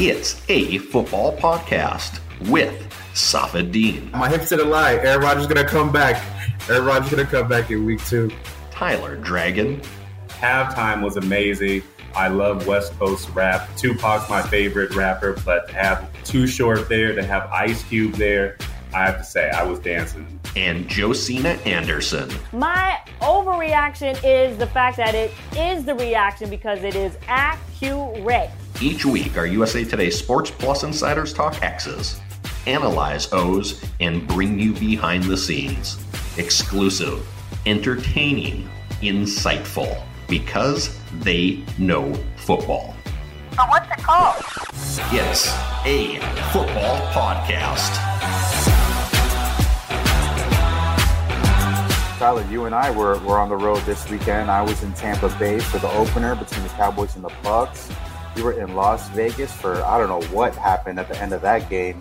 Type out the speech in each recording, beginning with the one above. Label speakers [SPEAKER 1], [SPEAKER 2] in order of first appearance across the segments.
[SPEAKER 1] It's a football podcast with Safid Deen.
[SPEAKER 2] My hips didn't lie. Aaron Rodgers gonna come back. Aaron Rodgers gonna come back in week two.
[SPEAKER 1] Tyler Dragon,
[SPEAKER 3] halftime was amazing. I love West Coast rap. Tupac's my favorite rapper, but to have Too Short there, to have Ice Cube there, I have to say I was dancing.
[SPEAKER 1] and Josina Anderson.
[SPEAKER 4] My overreaction is the fact that it is the reaction because it is accurate.
[SPEAKER 1] Each week, our USA Today Sports Plus insiders talk X's, analyze O's, and bring you behind the scenes. Exclusive, entertaining, insightful, because they know football.
[SPEAKER 4] So what's it called?
[SPEAKER 1] It's a football podcast.
[SPEAKER 5] Tyler, you and I were, were on the road this weekend. I was in Tampa Bay for the opener between the Cowboys and the Bucks. You were in Las Vegas for I don't know what happened at the end of that game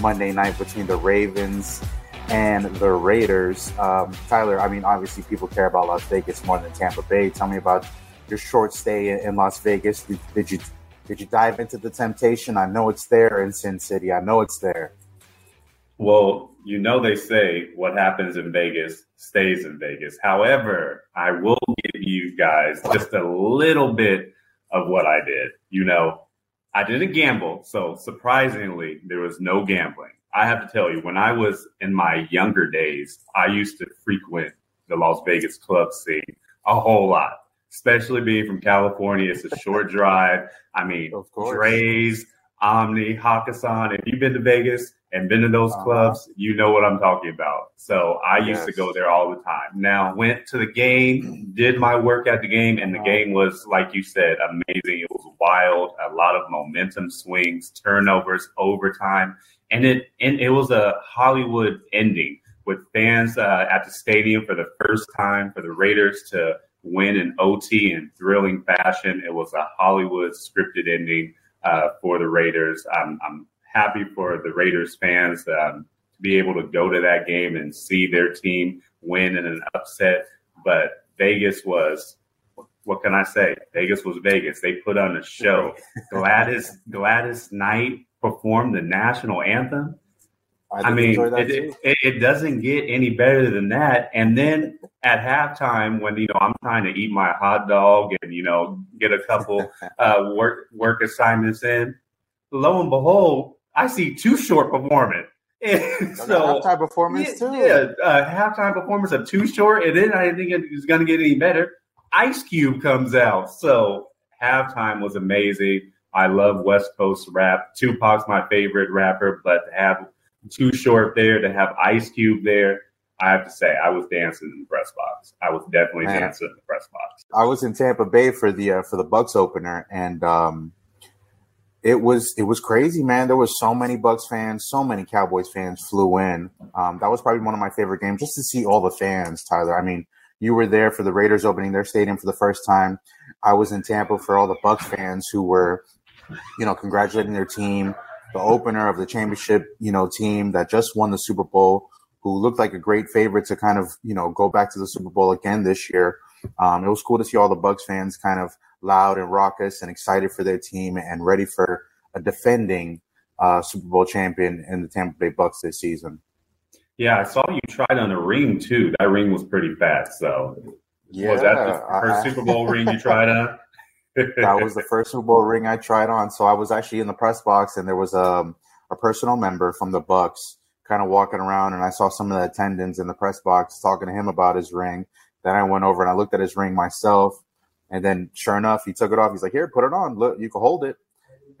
[SPEAKER 5] Monday night between the Ravens and the Raiders. Um, Tyler, I mean, obviously people care about Las Vegas more than Tampa Bay. Tell me about your short stay in, in Las Vegas. Did, did you did you dive into the temptation? I know it's there in Sin City. I know it's there.
[SPEAKER 3] Well, you know they say what happens in Vegas stays in Vegas. However, I will give you guys just a little bit of what I did. You know, I didn't gamble, so surprisingly, there was no gambling. I have to tell you, when I was in my younger days, I used to frequent the Las Vegas club scene a whole lot, especially being from California. It's a short drive. I mean,
[SPEAKER 5] Of course.
[SPEAKER 3] Dre's, Omni, Hakkasan. If you've been to Vegas and been to those
[SPEAKER 5] Uh-huh.
[SPEAKER 3] clubs, you know what I'm talking about. So I used to go there all the time. Now went to the game, did my work at the game, and the
[SPEAKER 5] Uh-huh.
[SPEAKER 3] game was, like you said, amazing. It was wild, a lot of momentum swings, turnovers, overtime, and it and it was a Hollywood ending with fans uh, at the stadium for the first time for the Raiders to win in OT in thrilling fashion. It was a Hollywood scripted ending uh, for the Raiders. I'm, I'm happy for the Raiders fans um, to be able to go to that game and see their team win in an upset. But Vegas was, what can I say? Vegas was Vegas. They put on a show. Gladys Gladys Knight performed the national anthem. I,
[SPEAKER 5] did
[SPEAKER 3] mean, it, it, it doesn't get any better than that. And then at halftime, when you know I'm trying to eat my hot dog and you know get a couple uh, work work assignments in, lo and behold, I see Too Short performing. And
[SPEAKER 5] So,
[SPEAKER 3] so
[SPEAKER 5] halftime performance
[SPEAKER 3] yeah,
[SPEAKER 5] too.
[SPEAKER 3] yeah, uh, halftime performance of Too Short, and then I didn't think it was going to get any better. Ice Cube comes out, so halftime was amazing. I love West Coast rap. Tupac's my favorite rapper, but to have Too Short there, to have Ice Cube there, I have to say I was dancing in the press box. I was definitely
[SPEAKER 5] Man.
[SPEAKER 3] dancing in the press box.
[SPEAKER 5] I was in Tampa Bay for the uh, for the Bucks opener, and um, it was it was crazy, man. There was so many Bucks fans, so many Cowboys fans flew in. Um, that was probably one of my favorite games, just to see all the fans. Tyler, I mean, you were there for the Raiders opening their stadium for the first time. I was in Tampa for all the Bucks fans who were, you know, congratulating their team. The opener of the championship, you know, team that just won the Super Bowl, who looked like a great favorite to kind of, you know, go back to the Super Bowl again this year. Um, it was cool to see all the Bucks fans kind of loud and raucous and excited for their team and ready for a defending uh, Super Bowl champion in the Tampa Bay Bucks this season.
[SPEAKER 3] Yeah, I saw you tried on a ring too. That ring was pretty fat. So was that the first
[SPEAKER 5] I-
[SPEAKER 3] Super Bowl ring you tried on?
[SPEAKER 5] that was the first Super Bowl ring I tried on. So I was actually in the press box, and there was um, a personal member from the Bucks kind of walking around, and I saw some of the attendants in the press box talking to him about his ring. Then I went over and I looked at his ring myself, and then sure enough, he took it off. He's like, "Here, put it on. Look, you can hold it."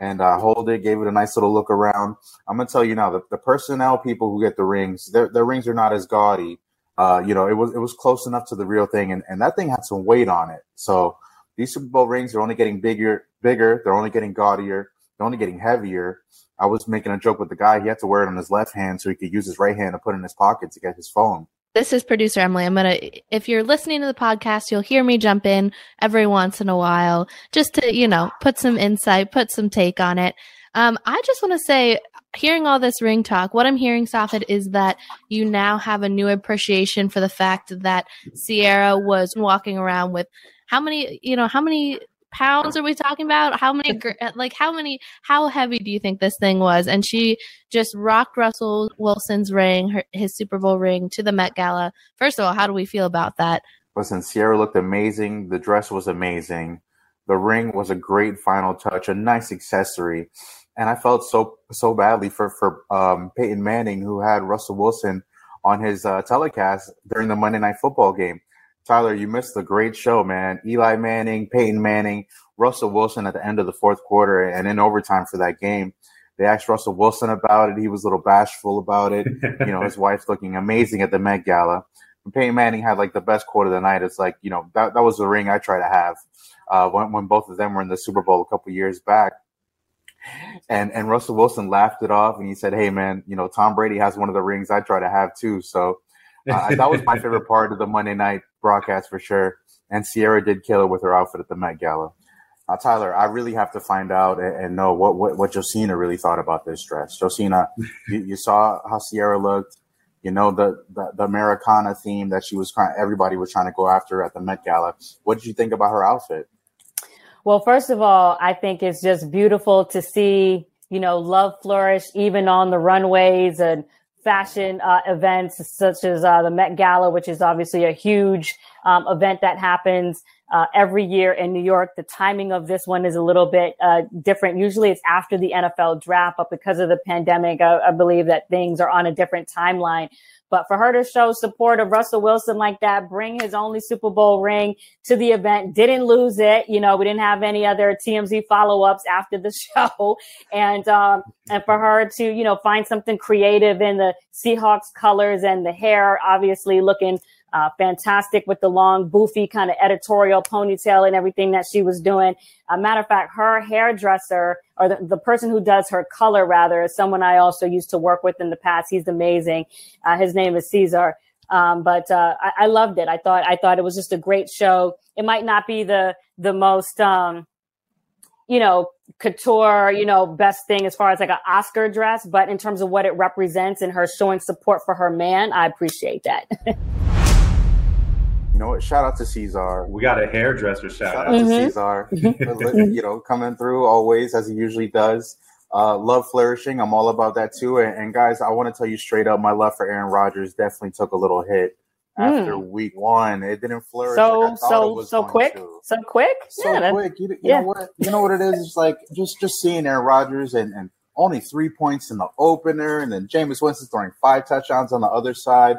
[SPEAKER 5] And I hold it, gave it a nice little look around. I'm gonna tell you now, the, the personnel people who get the rings, their their rings are not as gaudy. Uh, you know, it was it was close enough to the real thing, and, and that thing had some weight on it. So these Super Bowl rings are only getting bigger, bigger. They're only getting gaudier. They're only getting heavier. I was making a joke with the guy. He had to wear it on his left hand so he could use his right hand to put in his pocket to get his phone.
[SPEAKER 6] This is producer Emily. I'm gonna, if you're listening to the podcast, you'll hear me jump in every once in a while just to, you know, put some insight, put some take on it. Um, I just want to say, hearing all this ring talk, what I'm hearing, Safid, is that you now have a new appreciation for the fact that Ciara was walking around with how many, you know, how many pounds are we talking about? How many, like, how many, how heavy do you think this thing was? And she just rocked Russell Wilson's ring, her, his Super Bowl ring to the Met Gala. First of all, how do we feel about that?
[SPEAKER 5] Listen, Ciara looked amazing. The dress was amazing. The ring was a great final touch, a nice accessory. And I felt so so badly for for um, Peyton Manning, who had Russell Wilson on his uh, telecast during the Monday Night Football game. Tyler, you missed a great show, man. Eli Manning, Peyton Manning, Russell Wilson at the end of the fourth quarter and in overtime for that game. They asked Russell Wilson about it. He was a little bashful about it. you know, his wife's looking amazing at the Met Gala. And Peyton Manning had like the best quote of the night. It's like, you know, that, that was the ring I try to have uh, when, when both of them were in the Super Bowl a couple years back. And and Russell Wilson laughed it off and he said, "Hey man, you know Tom Brady has one of the rings I try to have too." So uh, that was my favorite part of the Monday night broadcast for sure. And Ciara did kill it with her outfit at the Met Gala. Uh, Tyler, I really have to find out and, and know what, what, what Josina really thought about this dress. Josina, you, you, saw how Ciara looked. You know the, the, the Americana theme that she was trying. Everybody was trying to go after at the Met Gala. What did you think about her outfit?
[SPEAKER 4] Well, first of all, I think it's just beautiful to see you know love flourish even on the runways and fashion uh, events such as uh, the Met Gala, which is obviously a huge um, event that happens uh, every year in New York. The timing of this one is a little bit uh, different. Usually it's after the NFL draft, but because of the pandemic, I, I believe that things are on a different timeline. But for her to show support of Russell Wilson like that, bring his only Super Bowl ring to the event, didn't lose it. You know, we didn't have any other TMZ follow ups after the show. And, um, and for her to, you know, find something creative in the Seahawks colors and the hair, obviously looking uh, fantastic with the long, boofy kind of editorial ponytail and everything that she was doing. A matter of fact, her hairdresser or the, the person who does her color rather is someone I also used to work with in the past. He's amazing. Uh, his name is Caesar. Um, but uh, I, I, loved it. I thought I thought it was just a great show. It might not be the the most um, you know couture you know best thing as far as like an Oscar dress, but in terms of what it represents and her showing support for her man, I appreciate that.
[SPEAKER 5] You know what? Shout out to Caesar.
[SPEAKER 3] We got a hairdresser shout,
[SPEAKER 5] shout
[SPEAKER 3] out.
[SPEAKER 5] to mm-hmm. Caesar. you know, coming through always as he usually does. Uh, love flourishing. I'm all about that too. And, and guys, I want to tell you straight up, my love for Aaron Rodgers definitely took a little hit after mm. week one. It didn't flourish.
[SPEAKER 4] So like so so quick, to. so quick,
[SPEAKER 5] so yeah, quick. You, you yeah. know what? You know what it is? It's like just just seeing Aaron Rodgers and and only three points in the opener, and then Jameis Winston throwing five touchdowns on the other side.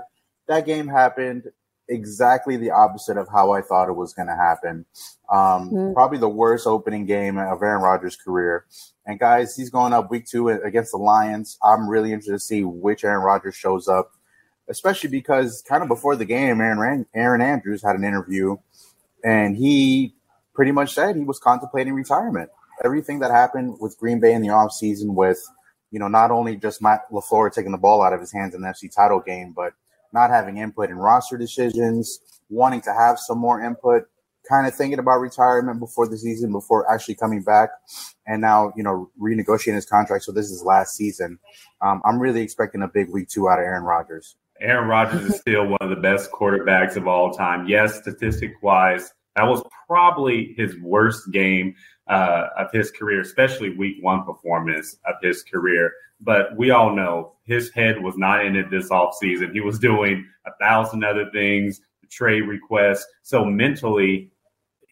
[SPEAKER 5] That game happened exactly the opposite of how I thought it was going to happen. Um, mm-hmm. Probably the worst opening game of Aaron Rodgers' career. And guys, he's going up week two against the Lions. I'm really interested to see which Aaron Rodgers shows up, especially because kind of before the game, Aaron Erin Andrews had an interview, and he pretty much said he was contemplating retirement. Everything that happened with Green Bay in the offseason with, you know, not only just Matt LaFleur taking the ball out of his hands in the NFC title game, but not having input in roster decisions, wanting to have some more input, kind of thinking about retirement before the season, before actually coming back, and now you know renegotiating his contract. So this is last season. Um, I'm really expecting a big week two out of Aaron Rodgers.
[SPEAKER 3] Aaron Rodgers is still one of the best quarterbacks of all time. Yes, statistic wise, that was probably his worst game uh, of his career, especially week one performance of his career. But we all know his head was not in it this offseason. He was doing a thousand other things, trade requests. So mentally,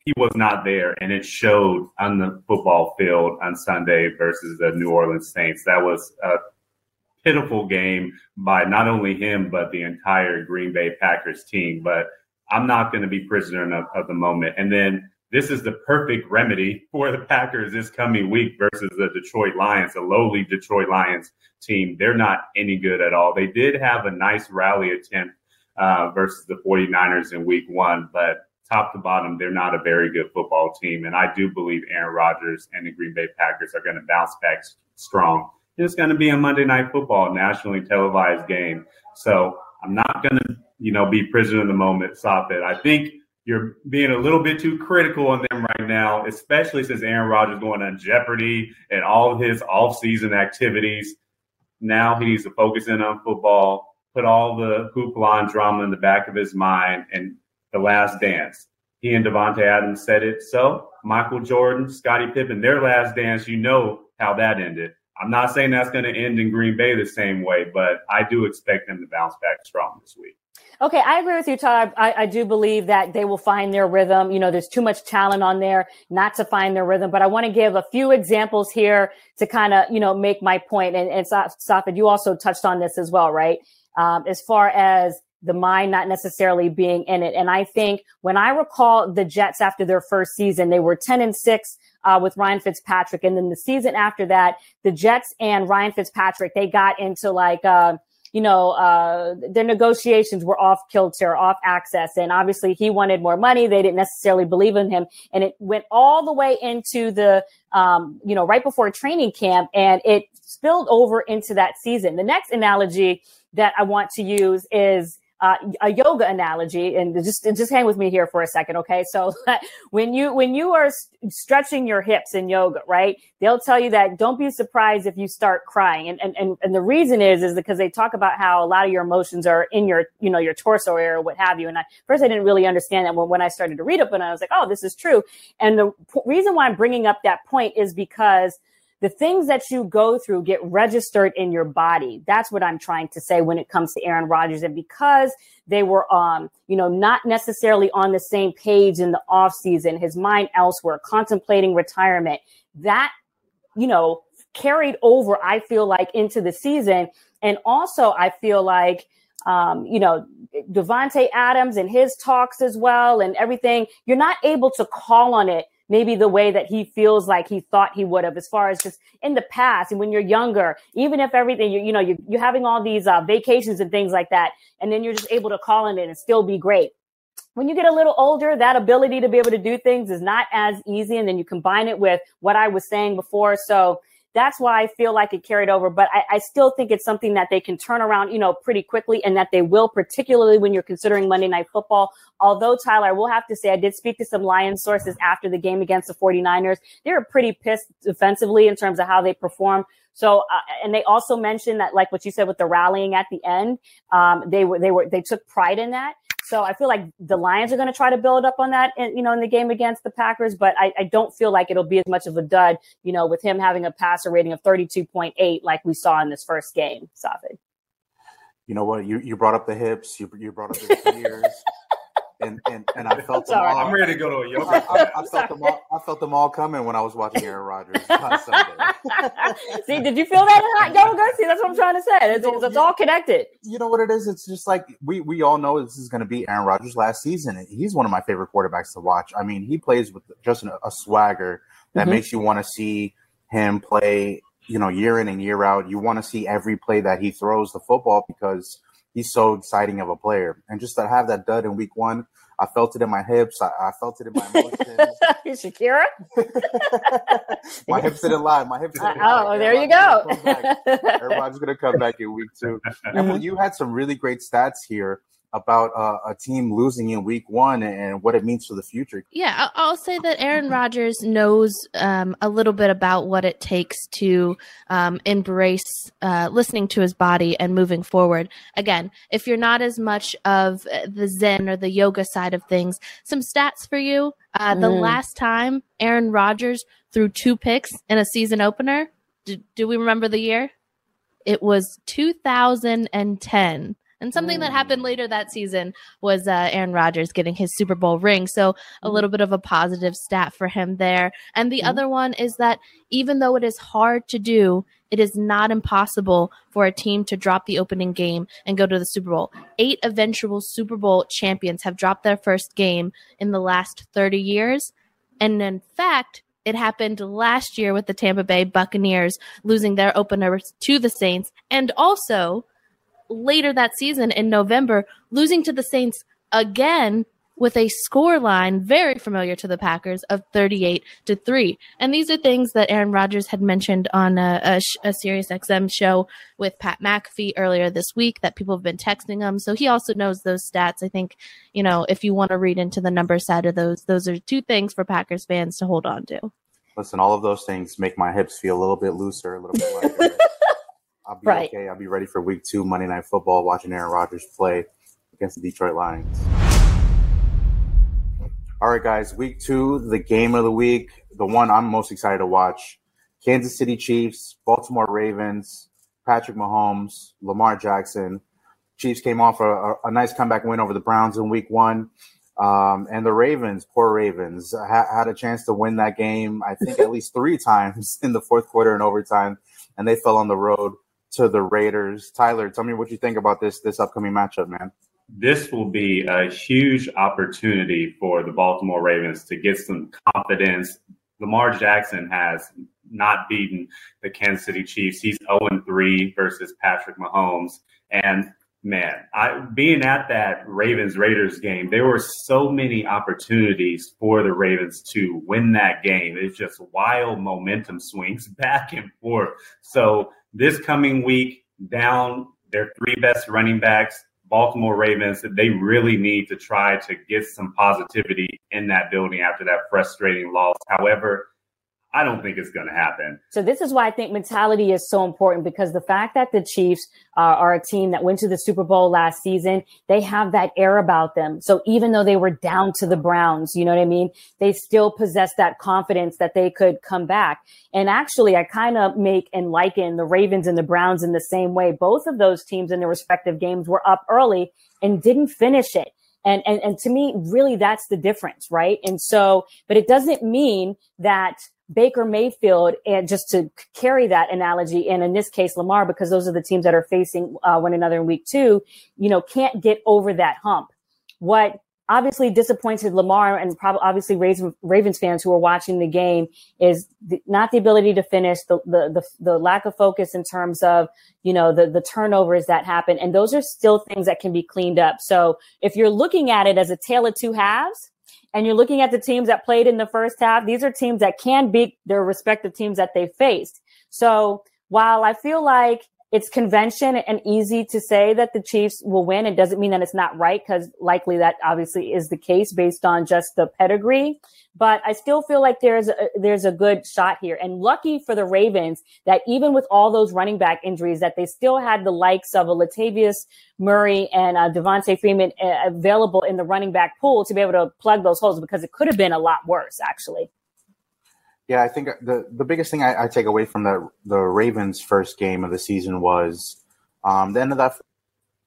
[SPEAKER 3] he was not there, and it showed on the football field on Sunday versus the New Orleans Saints. That was a pitiful game by not only him but the entire Green Bay Packers team. But I'm not going to be prisoner of, of the moment. And then this is the perfect remedy for the Packers this coming week versus the Detroit Lions, a lowly Detroit Lions team. They're not any good at all. They did have a nice rally attempt uh, versus the 49ers in week one, but top to bottom, they're not a very good football team. And I do believe Aaron Rodgers and the Green Bay Packers are going to bounce back strong. It's going to be a Monday night football, nationally televised game. So I'm not going to, you know, be prisoner of the moment, stop it. I think you're being a little bit too critical on them right now, especially since Aaron Rodgers going on Jeopardy and all of his offseason activities. Now he needs to focus in on football, put all the hoopla and drama in the back of his mind, and the last dance. he and Davante Adams said it. So Michael Jordan, Scottie Pippen, their last dance, you know how that ended. I'm not saying that's going to end in Green Bay the same way, but I do expect them to bounce back strong this week.
[SPEAKER 4] Okay, I agree with you, Todd. I, I, do believe that they will find their rhythm. You know, there's too much talent on there not to find their rhythm. But I want to give a few examples here to kind of, you know, make my point. And, and Safid, you also touched on this as well, right? Um, as far as the mind not necessarily being in it. And I think when I recall the Jets after their first season, they were 10 and 6 uh, with Ryan Fitzpatrick. And then the season after that, the Jets and Ryan Fitzpatrick, they got into like, uh, you know, uh, their negotiations were off kilter, off access. And obviously he wanted more money. They didn't necessarily believe in him. And it went all the way into the, um, you know, right before training camp and it spilled over into that season. The next analogy that I want to use is, uh, a yoga analogy and just just hang with me here for a second okay? So when you when you are stretching your hips in yoga right they'll tell you that don't be surprised if you start crying. And and and, and the reason is is because they talk about how a lot of your emotions are in your you know your torso area or what have you. And I first I didn't really understand that when, when I started to read up and I was like oh this is true. And the p- reason why I'm bringing up that point is because the things that you go through get registered in your body. That's what I'm trying to say when it comes to Aaron Rodgers. And because they were, um, you know, not necessarily on the same page in the off season, his mind elsewhere, contemplating retirement, that, you know, carried over, I feel like, into the season. And also, I feel like, um, you know, Davante Adams and his talks as well and everything, you're not able to call on it maybe the way that he feels like he thought he would have as far as just in the past and when you're younger even if everything you, you know you're, you're having all these uh, vacations and things like that and then you're just able to call in and still be great. When you get a little older that ability to be able to do things is not as easy and then you combine it with what i was saying before. So that's why I feel like it carried over. But I, I, still think it's something that they can turn around, you know, pretty quickly and that they will, particularly when you're considering Monday Night Football. Although, Tyler, I will have to say, I did speak to some Lions sources after the game against the 49ers. They were pretty pissed defensively in terms of how they performed. So, uh, and they also mentioned that, like what you said with the rallying at the end, um, they were, they were, they took pride in that. So I feel like the Lions are going to try to build up on that, in, you know, in the game against the Packers. But I, I, don't feel like it'll be as much of a dud, you know, with him having a passer rating of 32.8 like we saw in this first game, Safid.
[SPEAKER 5] You know what? You you brought up the hips. You you brought up the ears. And, and, and I felt them all.
[SPEAKER 2] I'm ready to go to a yoga.
[SPEAKER 5] I, I, I felt them all. I felt them all coming when I was watching Aaron Rodgers on
[SPEAKER 4] Sunday. See, did you feel that in hot yoga? See, that's what I'm trying to say. It's, it's, it's all connected.
[SPEAKER 5] You know what it is? It's just like we we all know this is going to be Aaron Rodgers last season. He's one of my favorite quarterbacks to watch. I mean, he plays with just a, a swagger that mm-hmm. makes you want to see him play. You know, year in and year out, you want to see every play that he throws the football because he's so exciting of a player. And just to have that dud in week one, I felt it in my hips. I, I felt it in my emotions.
[SPEAKER 4] Shakira?
[SPEAKER 5] my hips didn't lie. My hips didn't
[SPEAKER 4] lie. Oh, there you go.
[SPEAKER 5] Everybody's going to come back in week 2 mm-hmm. You had some really great stats here about uh, a team losing in week one and what it means for the future.
[SPEAKER 6] Yeah, I'll say that Aaron Rodgers knows um, a little bit about what it takes to um, embrace uh, listening to his body and moving forward. Again, if you're not as much of the Zen or the yoga side of things, some stats for you. Uh, the mm. last time Aaron Rodgers threw two picks in a season opener, do, do we remember the year? It was 2010. And something that happened mm. later that season was uh, Aaron Rodgers getting his Super Bowl ring. So a little bit of a positive stat for him there. And the mm-hmm. other one is that even though it is hard to do, it is not impossible for a team to drop the opening game and go to the Super Bowl. Eight eventual Super Bowl champions have dropped their first game in the last 30 years. And in fact, it happened last year with the Tampa Bay Buccaneers losing their opener to the Saints and also later that season in November, losing to the Saints again with a score line very familiar to the Packers of 38 to 3. And these are things that Aaron Rodgers had mentioned on a, a, a Sirius XM show with Pat McAfee earlier this week that people have been texting him. So he also knows those stats. I think, you know, if you want to read into the number side of those, those are two things for Packers fans to hold on to.
[SPEAKER 5] Listen, all of those things make my hips feel a little bit looser, a little bit lighter. I'll be right. okay. I'll be ready for week two Monday Night Football, watching Aaron Rodgers play against the Detroit Lions. All right, guys. Week two, the game of the week, the one I'm most excited to watch: Kansas City Chiefs, Baltimore Ravens, Patrick Mahomes, Lamar Jackson. Chiefs came off a, a nice comeback win over the Browns in Week One. Um, and the Ravens, poor Ravens, ha- had a chance to win that game, I think, at least three times in the fourth quarter and overtime, and they fell on the road to the Raiders. Tyler, tell me what you think about this this upcoming matchup, man.
[SPEAKER 3] This will be a huge opportunity for the Baltimore Ravens to get some confidence. Lamar Jackson has not beaten the Kansas City Chiefs. He's 0 3 versus Patrick Mahomes. And man, I being at that Ravens Raiders game, there were so many opportunities for the Ravens to win that game. It's just wild momentum swings back and forth. So this coming week, down their three best running backs, Baltimore Ravens, they really need to try to get some positivity in that building after that frustrating loss. However, I don't think it's going to happen.
[SPEAKER 4] So this is why I think mentality is so important because the fact that the Chiefs uh, are a team that went to the Super Bowl last season, they have that air about them. So even though they were down to the Browns, you know what I mean? They still possess that confidence that they could come back. And actually, I kind of make and liken the Ravens and the Browns in the same way. Both of those teams in their respective games were up early and didn't finish it. And, and, and to me, really, that's the difference, right? And so, but it doesn't mean that Baker Mayfield, and just to carry that analogy, and in this case, Lamar, because those are the teams that are facing uh, one another in week two, you know, can't get over that hump. What obviously disappointed Lamar and probably obviously Ravens fans who are watching the game is the, not the ability to finish, the, the, the the lack of focus in terms of you know the the turnovers that happen, and those are still things that can be cleaned up. So if you're looking at it as a tale of two halves, and you're looking at the teams that played in the first half, these are teams that can beat their respective teams that they faced. So while I feel like it's convention and easy to say that the Chiefs will win. It doesn't mean that it's not right because likely that obviously is the case based on just the pedigree. But I still feel like there's a, there's a good shot here. And lucky for the Ravens that even with all those running back injuries, that they still had the likes of a Latavius Murray and uh, Devonta Freeman uh, available in the running back pool to be able to plug those holes because it could have been a lot worse actually.
[SPEAKER 5] Yeah, I think the the biggest thing I, I, take away from the the Ravens' first game of the season was um, the end of that.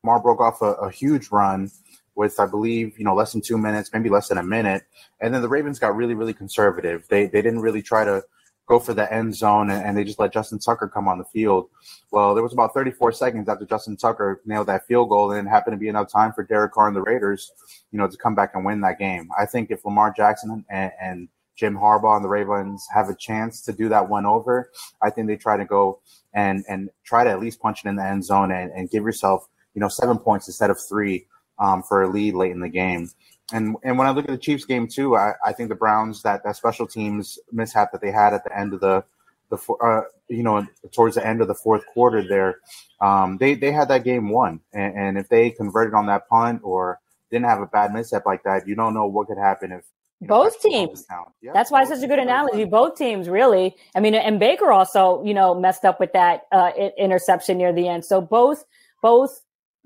[SPEAKER 5] Mar broke off a, a, huge run with, I believe, you know, less than two minutes, maybe less than a minute, and then the Ravens got really, really conservative. They they didn't really try to go for the end zone, and, and they just let Justin Tucker come on the field. Well, there was about 34 seconds after Justin Tucker nailed that field goal, and it happened to be enough time for Derek Carr and the Raiders, you know, to come back and win that game. I think if Lamar Jackson and, and Jim Harbaugh and the Ravens have a chance to do that one over, I think they try to go and and try to at least punch it in the end zone and, and give yourself you know seven points instead of three um, for a lead late in the game. And and when I look at the Chiefs game too, I, I think the Browns that that special teams mishap that they had at the end of the the uh, you know towards the end of the fourth quarter there, um, they they had that game won. And, and if they converted on that punt or didn't have a bad mishap like that, you don't know what could happen if
[SPEAKER 4] both teams. Yeah, That's why it's such a good analogy. Both teams, really. I mean, and Baker also, you know, messed up with that uh, interception near the end. So both, both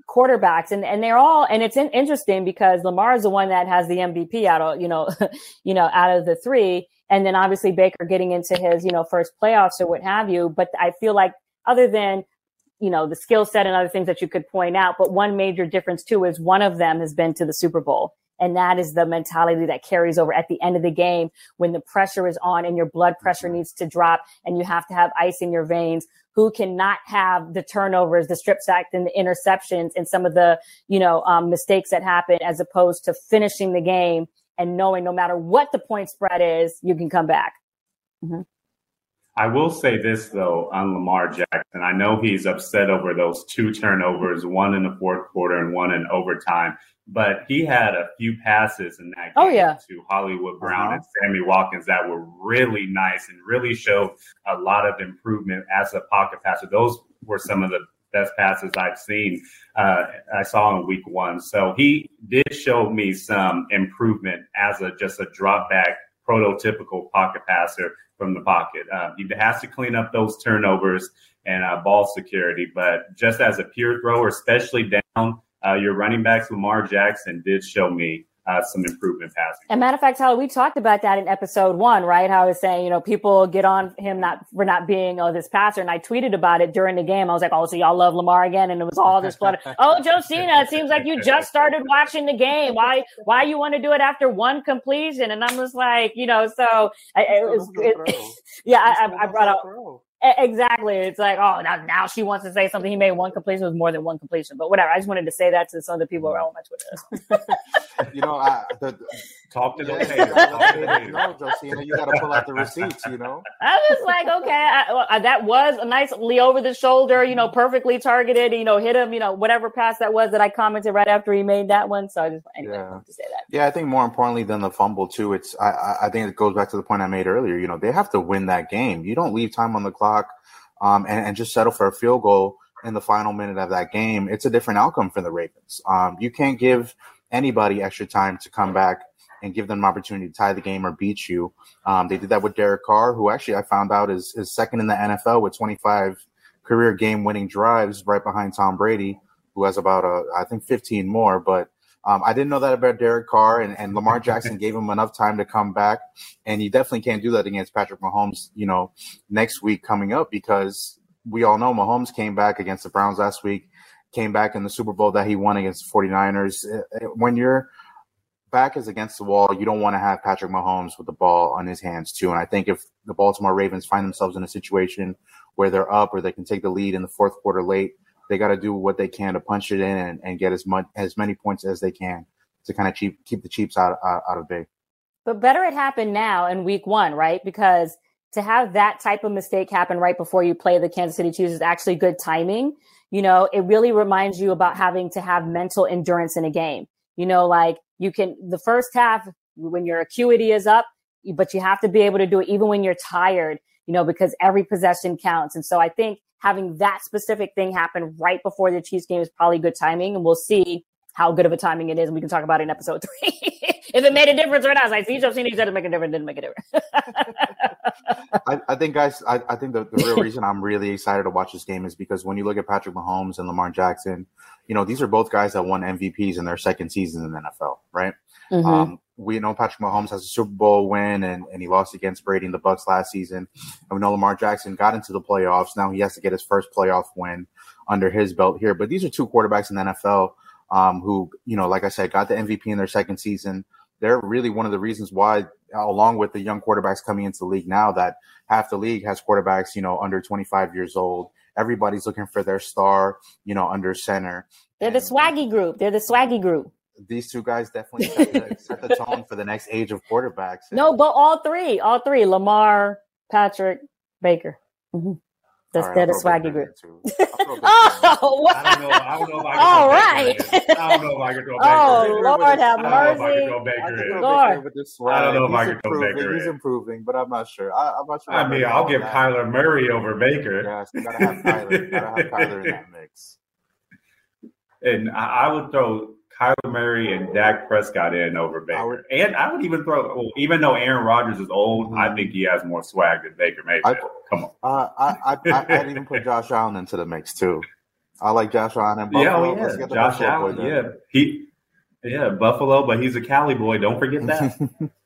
[SPEAKER 4] quarterbacks, and and they're all, and it's in, interesting because Lamar is the one that has the MVP out of, you know, you know, out of the three, and then obviously Baker getting into his, you know, first playoffs or what have you. But I feel like other than you know the skill set and other things that you could point out, but one major difference too is one of them has been to the Super Bowl and that is the mentality that carries over at the end of the game when the pressure is on and your blood pressure mm-hmm. needs to drop and you have to have ice in your veins. Who cannot have the turnovers, the strip sacks and the interceptions and some of the, you know, um, mistakes that happen as opposed to finishing the game and knowing no matter what the point spread is, you can come back.
[SPEAKER 3] Mm-hmm. I will say this though on Lamar Jackson. I know he's upset over those two turnovers, one in the fourth quarter and one in overtime but he had a few passes in that
[SPEAKER 4] oh, game oh, yeah.
[SPEAKER 3] to Hollywood Brown uh-huh. and Sammy Watkins that were really nice and really showed a lot of improvement as a pocket passer. Those were some of the best passes I've seen. Uh, I saw in week one, so he did show me some improvement as a just a drop back prototypical pocket passer from the pocket. Uh, he has to clean up those turnovers and uh, ball security, but just as a pure thrower, especially down uh, your running backs, Lamar Jackson, did show me uh, some improvement passing.
[SPEAKER 4] And matter of fact, how we talked about that in episode one, right? How I was saying, you know, people get on him not for not being oh this passer, and I tweeted about it during the game. I was like, oh, so y'all love Lamar again, and it was all this flood. oh, Josina, it seems like you just started watching the game. Why why you want to do it after one completion? And I'm just like, you know, so I, it was, it, yeah, I, I brought up. Exactly. It's like, oh, now, now she wants to say something. He made one completion with more than one completion, but whatever. I just wanted to say that to some of the people mm-hmm. around my Twitter.
[SPEAKER 5] you know, I, the,
[SPEAKER 3] talk to
[SPEAKER 5] yeah,
[SPEAKER 3] those haters.
[SPEAKER 5] no, Josina, you got to pull out the receipts. You know,
[SPEAKER 4] I was like, okay, I, well, that was a nicely over the shoulder, you know, perfectly targeted, you know, hit him, you know, whatever pass that was that I commented right after he made that one. So I just anyway,
[SPEAKER 5] Yeah.
[SPEAKER 4] to say that.
[SPEAKER 5] Yeah, I think more importantly than the fumble too, it's I- I, I think it goes back to the point I made earlier. You know, they have to win that game. You don't leave time on the clock um, and, and just settle for a field goal in the final minute of that game. It's a different outcome for the Ravens. Um, you can't give anybody extra time to come back and give them an opportunity to tie the game or beat you. Um, they did that with Derek Carr, who actually I found out is, is second in the NFL with 25 career game winning drives, right behind Tom Brady, who has about uh, I think 15 more. But um, I didn't know that about Derek Carr, and, and Lamar Jackson gave him enough time to come back, and you definitely can't do that against Patrick Mahomes. You know, next week coming up because we all know Mahomes came back against the Browns last week, came back in the Super Bowl that he won against the 49ers. Uh, uh, When your back is against the wall, you don't want to have Patrick Mahomes with the ball on his hands too. And I think if the Baltimore Ravens find themselves in a situation where they're up or they can take the lead in the fourth quarter late, they got to do what they can to punch it in and, and get as much as many points as they can to kind of keep keep the Chiefs out out, out of big.
[SPEAKER 4] But better it happened now in week one, right? Because to have that type of mistake happen right before you play the Kansas City Chiefs is actually good timing. You know, it really reminds you about having to have mental endurance in a game. You know, like you can, the first half, when your acuity is up, but you have to be able to do it even when you're tired, you know, because every possession counts. And so I think having that specific thing happen right before the Chiefs game is probably good timing. And we'll see how good of a timing it is. And we can talk about it in episode three. if it made a difference or not. It's like, see, Josina said it make a difference, didn't make a difference.
[SPEAKER 5] I, I think, guys, I, I think the, the real reason I'm really excited to watch this game is because when you look at Patrick Mahomes and Lamar Jackson, you know, these are both guys that won MVPs in their second season in the NFL, right?
[SPEAKER 4] Mhm.
[SPEAKER 5] Um, we know Patrick Mahomes has a Super Bowl win and, and he lost against Brady in the Bucks last season. And we know Lamar Jackson got into the playoffs. Now he has to get his first playoff win under his belt here. But these are two quarterbacks in the NFL um, who, you know, like I said, got the MVP in their second season. They're really one of the reasons why, along with the young quarterbacks coming into the league now, that half the league has quarterbacks, you know, under 25 years old. Everybody's looking for their star, you know, under center.
[SPEAKER 4] They're the swaggy group. They're the swaggy group.
[SPEAKER 5] These two guys definitely set the, set the tone for the next age of quarterbacks. And-
[SPEAKER 4] No, but all three, all three, Lamar, Patrick, Baker. Mhm. That's
[SPEAKER 5] right,
[SPEAKER 4] they're the
[SPEAKER 5] I'll throw Baker
[SPEAKER 4] swaggy group.
[SPEAKER 5] there, too. I'll throw Baker in there.
[SPEAKER 4] Oh,
[SPEAKER 3] I don't know.
[SPEAKER 4] wow.
[SPEAKER 3] I don't know if I can
[SPEAKER 4] All
[SPEAKER 3] throw
[SPEAKER 4] right.
[SPEAKER 3] Baker in. I don't know if I can throw Baker
[SPEAKER 4] Oh. Lord have
[SPEAKER 3] I don't know if I can
[SPEAKER 4] mercy.
[SPEAKER 3] throw Baker in.
[SPEAKER 4] Lord.
[SPEAKER 5] With this
[SPEAKER 3] I don't know if. I can throw
[SPEAKER 5] improving.
[SPEAKER 3] Baker
[SPEAKER 5] He's
[SPEAKER 3] in.
[SPEAKER 5] improving, but I'm not sure. I, I'm not sure.
[SPEAKER 3] I
[SPEAKER 5] I'm
[SPEAKER 3] mean, I'll give
[SPEAKER 5] that.
[SPEAKER 3] Kyler Murray over Baker.
[SPEAKER 5] Yes, you gotta have Kyler. gotta have Kyler in that mix.
[SPEAKER 3] And I, I would throw Kyler Murray and Dak Prescott in over Baker.
[SPEAKER 5] would-
[SPEAKER 3] and I would even throw, well, even though Aaron Rodgers is old, I
[SPEAKER 5] Mhm.
[SPEAKER 3] think he has more swag than Baker Mayfield. Come on.
[SPEAKER 5] Uh, I, I, I, I'd even put Josh Allen into the mix too. I like Josh Allen and Buffalo.
[SPEAKER 3] yeah, oh, yeah. Josh
[SPEAKER 5] Buffalo
[SPEAKER 3] Allen.
[SPEAKER 5] boys.
[SPEAKER 3] Yeah. He, yeah, Buffalo, but he's a Cali boy. Don't forget that.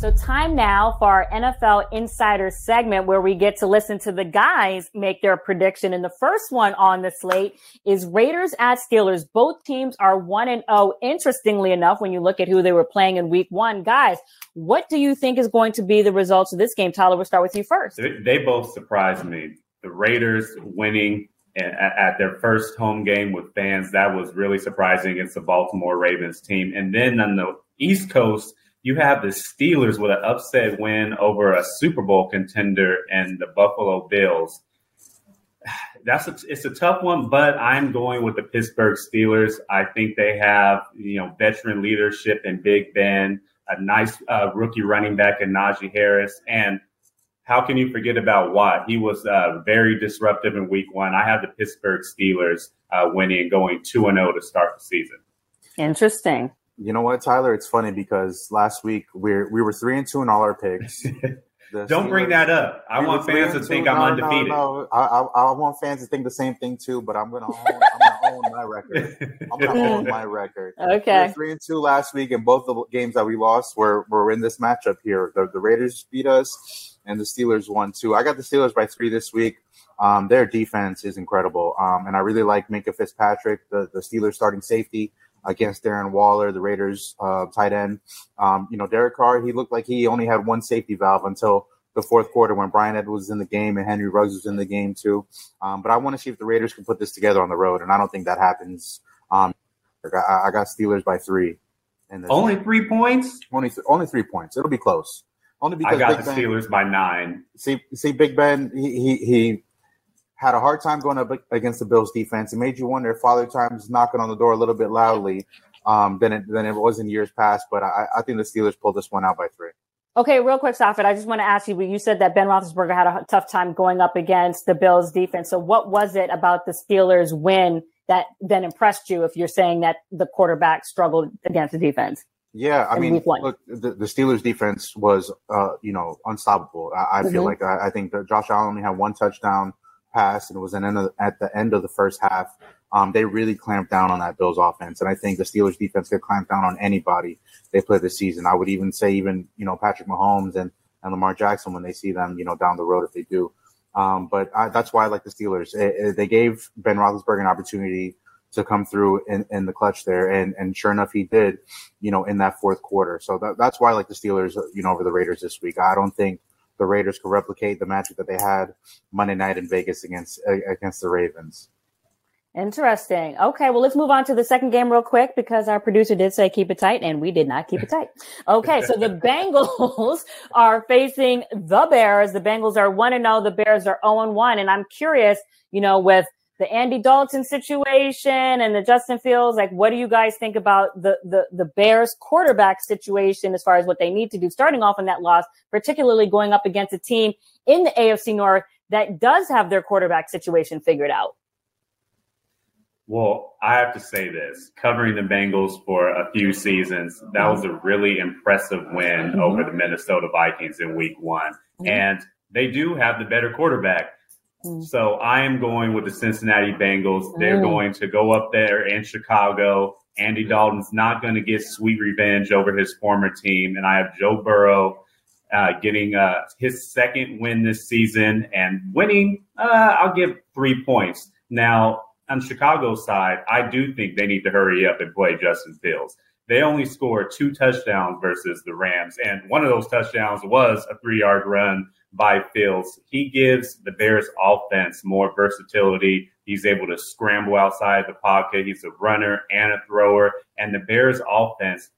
[SPEAKER 4] So time now for our NFL Insider segment where we get to listen to the guys make their prediction. And the first one on the slate is Raiders at Steelers. Both teams are one and oh. Interestingly enough, when you look at who they were playing in week one, guys, what do you think is going to be the results of this game? Tyler, we'll start with you first.
[SPEAKER 3] they, they both surprised me. The Raiders winning at their first home game with fans, that was really surprising against the Baltimore Ravens team. And then on the East Coast, you have the Steelers with an upset win over a Super Bowl contender and the Buffalo Bills. That's a, it's a tough one, but I'm going with the Pittsburgh Steelers. I think they have you know veteran leadership in Big Ben, a nice uh, rookie running back in Najee Harris, and how can you forget about Watt? He was uh, very disruptive in Week One. I have the Pittsburgh Steelers uh, winning and going two and zero to start the season.
[SPEAKER 4] Interesting.
[SPEAKER 5] You know what, Tyler? It's funny because last week we're we were three and two in all our picks.
[SPEAKER 3] Don't bring that up. I
[SPEAKER 5] we
[SPEAKER 3] want fans to think
[SPEAKER 5] two.
[SPEAKER 3] I'm undefeated.
[SPEAKER 5] No, no. I, I, I want fans to think the same thing too. But I'm gonna own, I'm gonna own my record. I'm gonna own my record. We
[SPEAKER 4] Okay.
[SPEAKER 5] were three and two last week, and both the games that we lost were were in this matchup here. The, the Raiders beat us, and the Steelers won too. I got the Steelers by three this week. Um, their defense is incredible, um, and I really like Minkah Fitzpatrick, the the Steelers starting safety against Darren Waller, the Raiders uh, tight end. Um, you know, Derek Carr, he looked like he only had one safety valve until the fourth quarter when Bryan Edwards was in the game and Henry Ruggs was in the game too. Um, but I want to see if the Raiders can put this together on the road, and I don't think that happens. Um, I, I got Steelers by three. And
[SPEAKER 3] Only three points.
[SPEAKER 5] only th- only three points. It'll be close. Only because
[SPEAKER 3] I got
[SPEAKER 5] Big
[SPEAKER 3] the
[SPEAKER 5] Ben,
[SPEAKER 3] Steelers by nine.
[SPEAKER 5] see see Big Ben he, he he had a hard time going up against the Bills defense. It made you wonder if Father Time's knocking on the door a little bit loudly um, than it than it was in years past. But I, I think the Steelers pulled this one out by three.
[SPEAKER 4] Okay, real quick, Safid. I just want to ask you. But you said that Ben Roethlisberger had a tough time going up against the Bills' defense. So, what was it about the Steelers' win that then impressed you? If you're saying that the quarterback struggled against the defense,
[SPEAKER 5] Yeah, I mean, look, the, the Steelers defense was, uh, you know, unstoppable. I, I feel
[SPEAKER 4] Mhm.
[SPEAKER 5] like I, I think that Josh Allen had one touchdown pass, and it was an end of, at the end of the first half. Um, they really clamped down on that Bills offense, and I think the Steelers defense could clamp down on anybody they play this season. I would even say, even you know, Patrick Mahomes and and Lamar Jackson when they see them, you know, down the road if they do. Um, but I, that's why I like the Steelers. It- it- they gave Ben Roethlisberger an opportunity to come through in, in the clutch there, and and sure enough, he did. You know, in that fourth quarter. So that, that's why I like the Steelers. You know, over the Raiders this week. I don't think the Raiders could replicate the magic that they had Monday night in Vegas against against the Ravens.
[SPEAKER 4] interesting. Okay, well, let's move on to the second game real quick because our producer did say keep it tight, and we did not keep it tight. Okay, so the Bengals are facing the Bears. The Bengals are one and zero. The Bears are zero and one. And I'm curious, you know, with the Andy Dalton situation and the Justin Fields, like, what do you guys think about the the the Bears quarterback situation as far as what they need to do starting off in that loss, particularly going up against a team in the AFC North that does have their quarterback situation figured out?
[SPEAKER 3] Well, I have to say this covering the Bengals for a few seasons, that was a really impressive win
[SPEAKER 4] Mhm.
[SPEAKER 3] over the Minnesota Vikings in week one.
[SPEAKER 4] Mhm.
[SPEAKER 3] And they do have the better quarterback.
[SPEAKER 4] Mm.
[SPEAKER 3] So I am going with the Cincinnati Bengals. They're
[SPEAKER 4] Mm.
[SPEAKER 3] going to go up there in Chicago. Andy Dalton's not going to get sweet revenge over his former team. And I have Joe Burrow uh, getting uh, his second win this season and winning, uh, I'll give three points. Now, on Chicago's side, I do think they need to hurry up and play Justin Fields. They only scored two touchdowns versus the Rams, and one of those touchdowns was a three yard run by Fields. He gives the Bears offense more versatility. He's able to scramble outside the pocket. He's a runner and a thrower. And the Bears offense,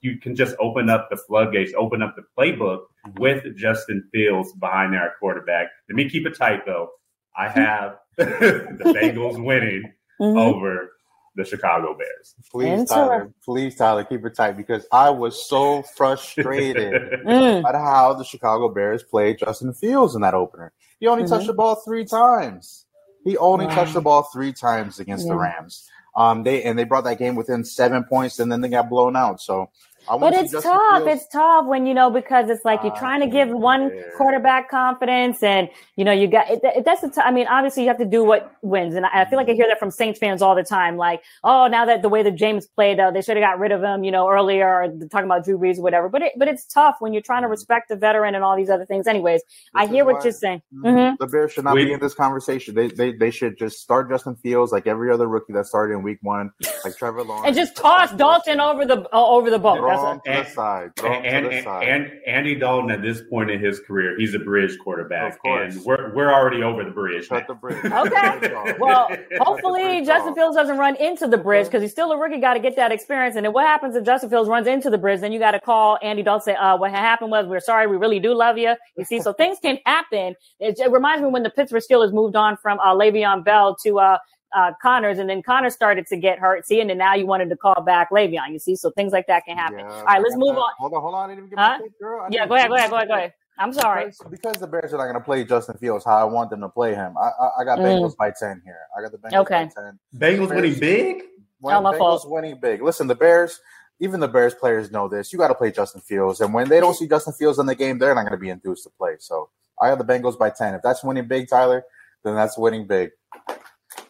[SPEAKER 3] you can just open up the floodgates, open up the playbook with Justin Fields behind their quarterback. Let me keep it tight though. I have the Bengals winning
[SPEAKER 4] Mhm.
[SPEAKER 3] over the Chicago Bears.
[SPEAKER 5] Please, Tyler. Please, Tyler, keep it tight because I was so frustrated
[SPEAKER 4] Mm.
[SPEAKER 5] at how the Chicago Bears played Justin Fields in that opener. He only
[SPEAKER 4] Mhm.
[SPEAKER 5] touched the ball three times. He only
[SPEAKER 4] Wow.
[SPEAKER 5] touched the ball three times against the Rams. Um, they and they brought that game within seven points, and then they got blown out. So, I
[SPEAKER 4] But
[SPEAKER 5] want to see
[SPEAKER 4] it's tough.
[SPEAKER 5] Fields-
[SPEAKER 4] It's tough when you know because it's like you're trying to give one
[SPEAKER 5] care.
[SPEAKER 4] quarterback confidence, and you know you got it, it, that's the. T- I mean, obviously you have to do what wins, and I, I feel like I hear that from Saints fans all the time. Like, oh, now that the way that Jameis played, uh, they should have got rid of him, you know, earlier. Or talking about Drew Brees or whatever. But it, but it's tough when you're trying to respect the veteran and all these other things. Anyways, I hear what you're saying.
[SPEAKER 5] Mhm.
[SPEAKER 4] hmm
[SPEAKER 5] The Bears should not
[SPEAKER 3] We-
[SPEAKER 5] be in this conversation. They, they they should just start Justin Fields like every other rookie that started in Week One, like Trevor Lawrence,
[SPEAKER 4] And just toss Dalton over the uh, over the boat.
[SPEAKER 5] Throw
[SPEAKER 4] That's
[SPEAKER 5] him
[SPEAKER 4] it.
[SPEAKER 5] to the side. Throw him
[SPEAKER 3] And,
[SPEAKER 5] to the
[SPEAKER 3] and,
[SPEAKER 5] side.
[SPEAKER 3] and Andy Dalton at this point in his career, he's a bridge quarterback,
[SPEAKER 5] Of course.
[SPEAKER 3] and we're we're already over the bridge.
[SPEAKER 5] Cut the bridge.
[SPEAKER 4] Okay. Well, hopefully
[SPEAKER 5] bridge
[SPEAKER 4] Justin
[SPEAKER 5] off.
[SPEAKER 4] Fields doesn't run into the bridge because he's still a rookie. Got to get that experience. And then what happens if Justin Fields runs into the bridge? Then you got to call Andy Dalton. Say, uh, what happened was we're sorry. We really do love you. You see, so things can happen. It, it reminds me when the Pittsburgh Steelers moved on from uh, Le'Veon Bell to uh, uh, Connors, and then Connors started to get hurt. See, and then now you wanted to call back Le'Veon. You see, so things like that can happen.
[SPEAKER 5] Yeah,
[SPEAKER 4] All right, let's move
[SPEAKER 5] I-
[SPEAKER 4] on.
[SPEAKER 5] Hold on, hold on. I didn't even get
[SPEAKER 4] Huh?
[SPEAKER 5] my pick, girl. I
[SPEAKER 4] Yeah, go ahead, go ahead, go ahead, go ahead. I'm sorry.
[SPEAKER 5] Because, because the Bears are not going to play Justin Fields how I want them to play him. I I, I got
[SPEAKER 4] Mm.
[SPEAKER 5] Bengals by ten here. I got the Bengals
[SPEAKER 4] Okay.
[SPEAKER 5] by ten.
[SPEAKER 3] Bengals winning big.
[SPEAKER 5] When
[SPEAKER 4] Oh, my
[SPEAKER 5] Bengals
[SPEAKER 4] fault.
[SPEAKER 5] winning big. Listen, the Bears, even the Bears players know this. You got to play Justin Fields, and when they don't see Justin Fields in the game, they're not going to be enthused to play. So I got the Bengals by ten. If that's winning big, Tyler, then that's winning big.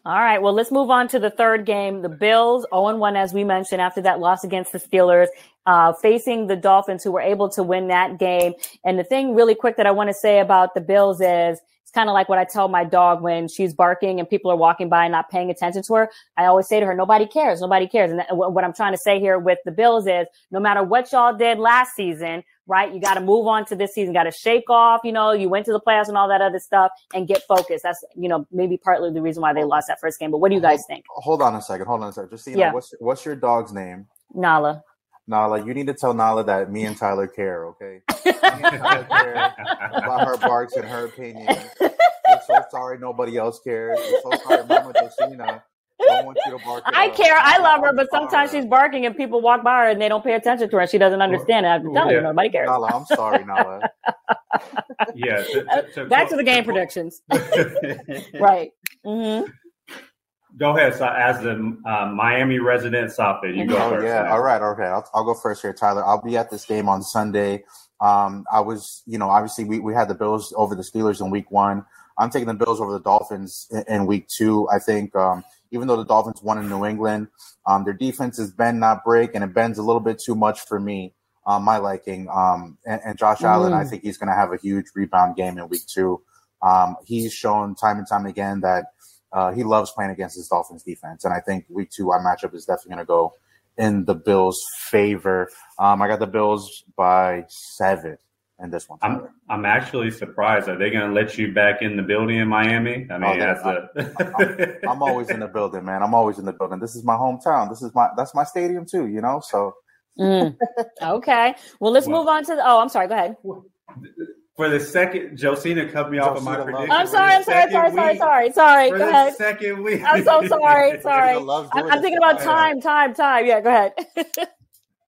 [SPEAKER 4] All right. Well, let's move on to the third game. The Bills, 0 1, as we mentioned, after that loss against the Steelers, uh, facing the Dolphins, who were able to win that game. And the thing really quick that I want to say about the Bills is it's kind of like what I tell my dog when she's barking and people are walking by and not paying attention to her. I always say to her, nobody cares. Nobody cares. And what I'm trying to say here with the Bills is no matter what y'all did last season, right? You got to move on to this season, got to shake off, you know, you went to the playoffs and all that other stuff and get focused. That's, you know, maybe partly the reason why they lost that first game. But what do you guys think?
[SPEAKER 5] Hold on a second. Hold on a second. Just so you
[SPEAKER 4] Yeah.
[SPEAKER 5] know, what's, what's your dog's name?
[SPEAKER 4] Nala.
[SPEAKER 5] Nala, you need to tell Nala that me and Tyler care, okay? Me and Tyler care about her barks and her opinion. We're so sorry nobody else cares. We're so sorry Mama Josina don't want you to bark. at
[SPEAKER 4] I care. I love her, but sometimes she's barking and people walk by her and they don't pay attention to her and she doesn't understand it. I have to tell
[SPEAKER 3] Yeah.
[SPEAKER 4] you, nobody cares.
[SPEAKER 5] Nala, I'm sorry, Nala.
[SPEAKER 3] yeah. to- to- to-
[SPEAKER 4] Back to the game predictions. right. hmm
[SPEAKER 3] Go ahead. So, as the uh, Miami resident, Safid, you go
[SPEAKER 5] Oh
[SPEAKER 3] first.
[SPEAKER 5] yeah,
[SPEAKER 3] man.
[SPEAKER 5] all right, okay. I'll, I'll go first here, Tyler. I'll be at this game on Sunday. Um, I was, you know, obviously we, we had the Bills over the Steelers in Week One. I'm taking the Bills over the Dolphins in, in Week Two. I think um, even though the Dolphins won in New England, um, their defense is bend not break, and it bends a little bit too much for me, um, my liking. Um, and, and Josh Allen, I
[SPEAKER 4] Mm.
[SPEAKER 5] think he's going to have a huge rebound game in Week Two. Um, he's shown time and time again that uh, he loves playing against his Dolphins defense, and I think Week Two our matchup is definitely going to go in the Bills' favor. Um, I got the Bills by seven in this one.
[SPEAKER 3] I'm I'm actually surprised. Are they going to let you back in the building in Miami? I mean,
[SPEAKER 5] Oh,
[SPEAKER 3] that's
[SPEAKER 5] they're-
[SPEAKER 3] a.
[SPEAKER 5] I'm always in the building, man. I'm always in the building. This is my hometown. This is my that's my stadium too. You know, so
[SPEAKER 4] Mm. Okay. Well, let's
[SPEAKER 3] Well-
[SPEAKER 4] move on to the. Oh, I'm sorry. Go ahead.
[SPEAKER 3] For the second, Josina cut me off of my prediction.
[SPEAKER 4] I'm sorry. I'm sorry.
[SPEAKER 3] second
[SPEAKER 4] Sorry. Sorry.
[SPEAKER 3] week.
[SPEAKER 4] Sorry. Sorry.
[SPEAKER 3] For
[SPEAKER 4] Go ahead.
[SPEAKER 3] second week.
[SPEAKER 4] I'm so sorry. Sorry. I'm,
[SPEAKER 5] doing
[SPEAKER 4] I'm thinking about time. Time. Time. Yeah. Go ahead.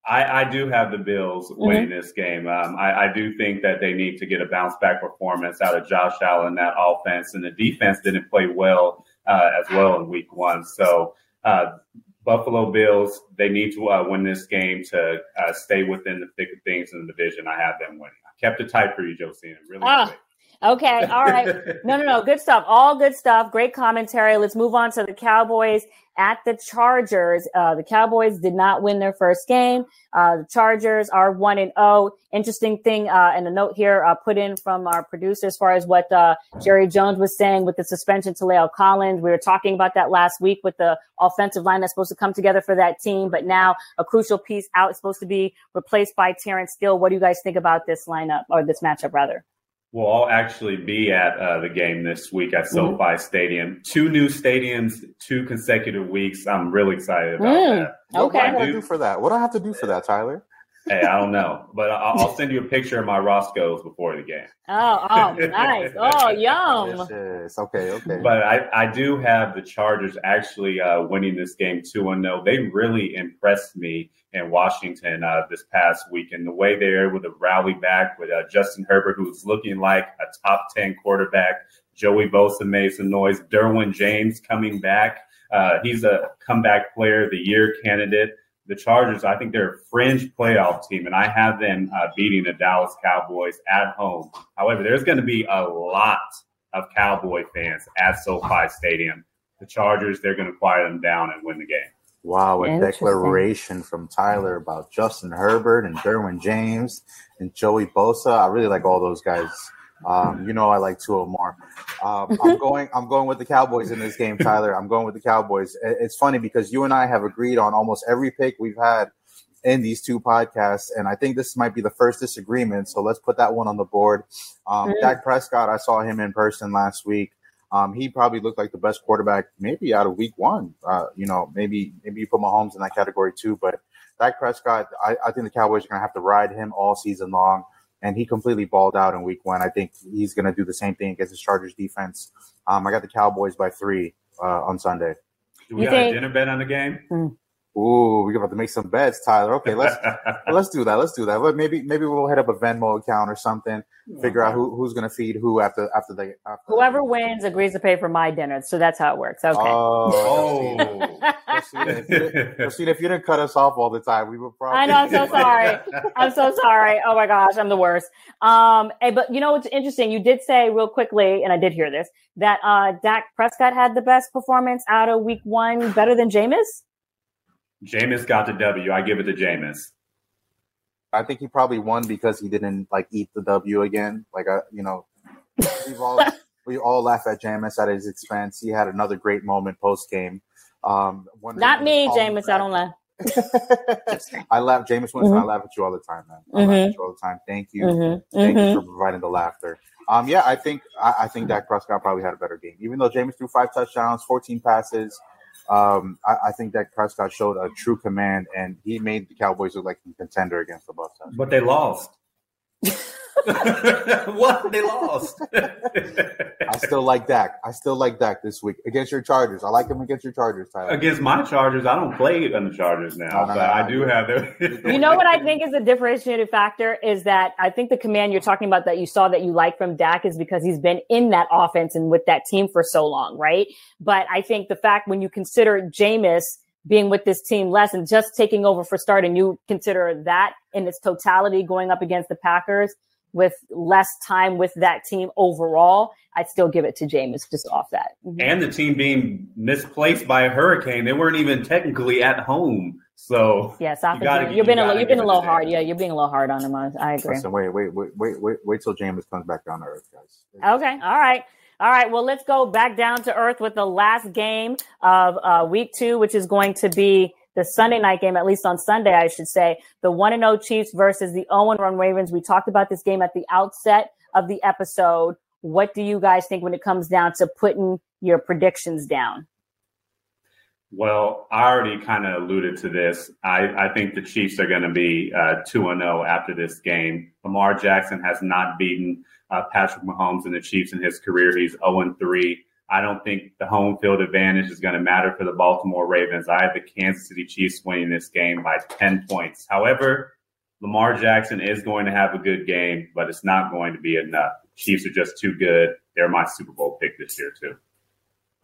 [SPEAKER 3] I, I do have the Bills
[SPEAKER 4] Mm-hmm.
[SPEAKER 3] winning this game. Um, I, I do think that they need to get a bounce back performance out of Josh Allen, that offense, and the defense didn't play well uh, as well in Week One. So uh, Buffalo Bills, they need to uh, win this game to uh, stay within the thick of things in the division. I have them winning. I kept it tight for you, Josina. Really.
[SPEAKER 4] Ah,
[SPEAKER 3] quick.
[SPEAKER 4] Okay. All right. No, no, no. Good stuff. All good stuff. Great commentary. Let's move on to the Cowboys at the Chargers. Uh, the Cowboys did not win their first game. Uh, the Chargers are one and zero. Interesting thing, uh, and a note here uh, put in from our producer as far as what uh, Jerry Jones was saying with the suspension to La'el Collins. We were talking about that last week with the offensive line that's supposed to come together for that team, but now a crucial piece out is supposed to be replaced by Terence Steele. What do you guys think about this lineup or this matchup rather?
[SPEAKER 3] We'll all actually be at uh, the game this week at
[SPEAKER 4] Mm-hmm.
[SPEAKER 3] SoFi Stadium. Two new stadiums, two consecutive weeks. I'm really excited about
[SPEAKER 4] Mm,
[SPEAKER 3] that.
[SPEAKER 5] What,
[SPEAKER 4] Okay.
[SPEAKER 5] what do I
[SPEAKER 3] I do-
[SPEAKER 5] do for that? What do I have to do for that, Tyler?
[SPEAKER 3] Hey, I don't know, but I'll, I'll send you a picture of my Roscoe's before the game.
[SPEAKER 4] Oh, oh, nice. Oh, yum.
[SPEAKER 5] Delicious. Okay, okay.
[SPEAKER 3] But I, I do have the Chargers actually uh, winning this game 2 and 0. They really impressed me in Washington uh, this past week and the way they were able to rally back with uh, Justin Herbert, who's looking like a top 10 quarterback. Joey Bosa made some noise. Derwin James coming back. Uh, he's a comeback player of the year candidate. The Chargers, I think they're a fringe playoff team, and I have them uh, beating the Dallas Cowboys at home. However, there's going to be a lot of Cowboy fans at SoFi Stadium. The Chargers, they're going to quiet them down and win the game.
[SPEAKER 5] Wow, a declaration from Tyler about Justin Herbert and Derwin James and Joey Bosa. I really like all those guys. Um, you know, I like two of them more. Um, I'm going. I'm going with the Cowboys in this game, Tyler. I'm going with the Cowboys. It's funny because you and I have agreed on almost every pick we've had in these two podcasts, and I think this might be the first disagreement. So let's put that one on the board. Um,
[SPEAKER 4] Mm.
[SPEAKER 5] Dak Prescott, I saw him in person last week. Um, he probably looked like the best quarterback, maybe out of week one. Uh, you know, maybe maybe you put Mahomes in that category too. But Dak Prescott, I, I think the Cowboys are going to have to ride him all season long, and he completely balled out in week one. I think he's going to do the same thing against the Chargers defense. Um, I got the Cowboys by three uh, on Sunday.
[SPEAKER 3] Do we
[SPEAKER 4] You
[SPEAKER 3] got
[SPEAKER 4] think-
[SPEAKER 3] a dinner bet on the game?
[SPEAKER 5] Ooh, we're about to make some bets, Tyler. Okay, let's let's do that. Let's do that. But maybe maybe we'll head up a Venmo account or something. Figure out who, who's going to feed who after after they. After
[SPEAKER 4] Whoever wins agrees to pay for my dinner, so that's how it works. Okay.
[SPEAKER 5] Oh,
[SPEAKER 3] Oh.
[SPEAKER 5] Josina, if you didn't- if you didn't cut us off all the time, we would probably.
[SPEAKER 4] I know. I'm so sorry. I'm so sorry. Oh my gosh, I'm the worst. Um, eh, but you know what's interesting? You did say real quickly, and I did hear this that uh, Dak Prescott had the best performance out of Week One, better than Jameis.
[SPEAKER 3] Jameis got the W. I give it to Jameis.
[SPEAKER 5] I think he probably won because he didn't like eat the W again. Like, uh, you know, we've all we all laugh at Jameis at his expense. He had another great moment post game. Um,
[SPEAKER 4] Not me,
[SPEAKER 5] he
[SPEAKER 4] Jameis. I don't laugh.
[SPEAKER 5] I laugh, Jameis Winston. I
[SPEAKER 4] Mhm.
[SPEAKER 5] laugh at you all the time, man. I laugh
[SPEAKER 4] Mhm.
[SPEAKER 5] at you all the time. Thank you,
[SPEAKER 4] Mm-hmm.
[SPEAKER 5] thank
[SPEAKER 4] Mm-hmm.
[SPEAKER 5] you for providing the laughter. Um, yeah, I think I, I think Dak Prescott probably had a better game, even though Jameis threw five touchdowns, fourteen passes. Um, I, I think that Prescott showed a true command, and he made the Cowboys look like a contender against the Bucs.
[SPEAKER 3] But they lost. what? They lost.
[SPEAKER 5] I still like Dak. I still like Dak this week against your Chargers. I like him against your Chargers, Tyler.
[SPEAKER 3] Against my Chargers, I don't play on the Chargers now,
[SPEAKER 5] No, no,
[SPEAKER 3] but
[SPEAKER 5] no,
[SPEAKER 3] I
[SPEAKER 5] no.
[SPEAKER 3] do have them.
[SPEAKER 4] You know what I think is a differentiated factor is that I think the command you're talking about that you saw that you like from Dak is because he's been in that offense and with that team for so long, right? But I think the fact when you consider Jameis being with this team less and just taking over for start and you consider that in its totality going up against the Packers with less time with that team overall, I'd still give it to Jameis just off that. Mhm.
[SPEAKER 3] and the team being misplaced by a hurricane. They weren't even technically at home. So
[SPEAKER 4] Yes,
[SPEAKER 3] gotta-
[SPEAKER 4] offensive.
[SPEAKER 3] you
[SPEAKER 4] You've been a little, you've been a little hard. Yeah, you're being a little hard on him. I I agree.
[SPEAKER 5] Listen, wait, wait, wait, wait, wait, wait till Jameis comes back down to earth, guys.
[SPEAKER 4] Okay. All right. All right. Well, let's go back down to earth with the last game of uh, week two, which is going to be the Sunday night game, at least on Sunday, I should say. The 1 and 0 Chiefs versus the 0 and 1 Ravens. We talked about this game at the outset of the episode. What do you guys think when it comes down to putting your predictions down?
[SPEAKER 3] Well, I already kind of alluded to this. I, I think the Chiefs are going to be uh, 2 and 0 after this game. Lamar Jackson has not beaten uh, Patrick Mahomes and the Chiefs in his career. He's 0 and 3. I don't think the home field advantage is going to matter for the Baltimore Ravens. I have the Kansas City Chiefs winning this game by 10 points. However, Lamar Jackson is going to have a good game, but it's not going to be enough. Chiefs are just too good. They're my Super Bowl pick this year, too.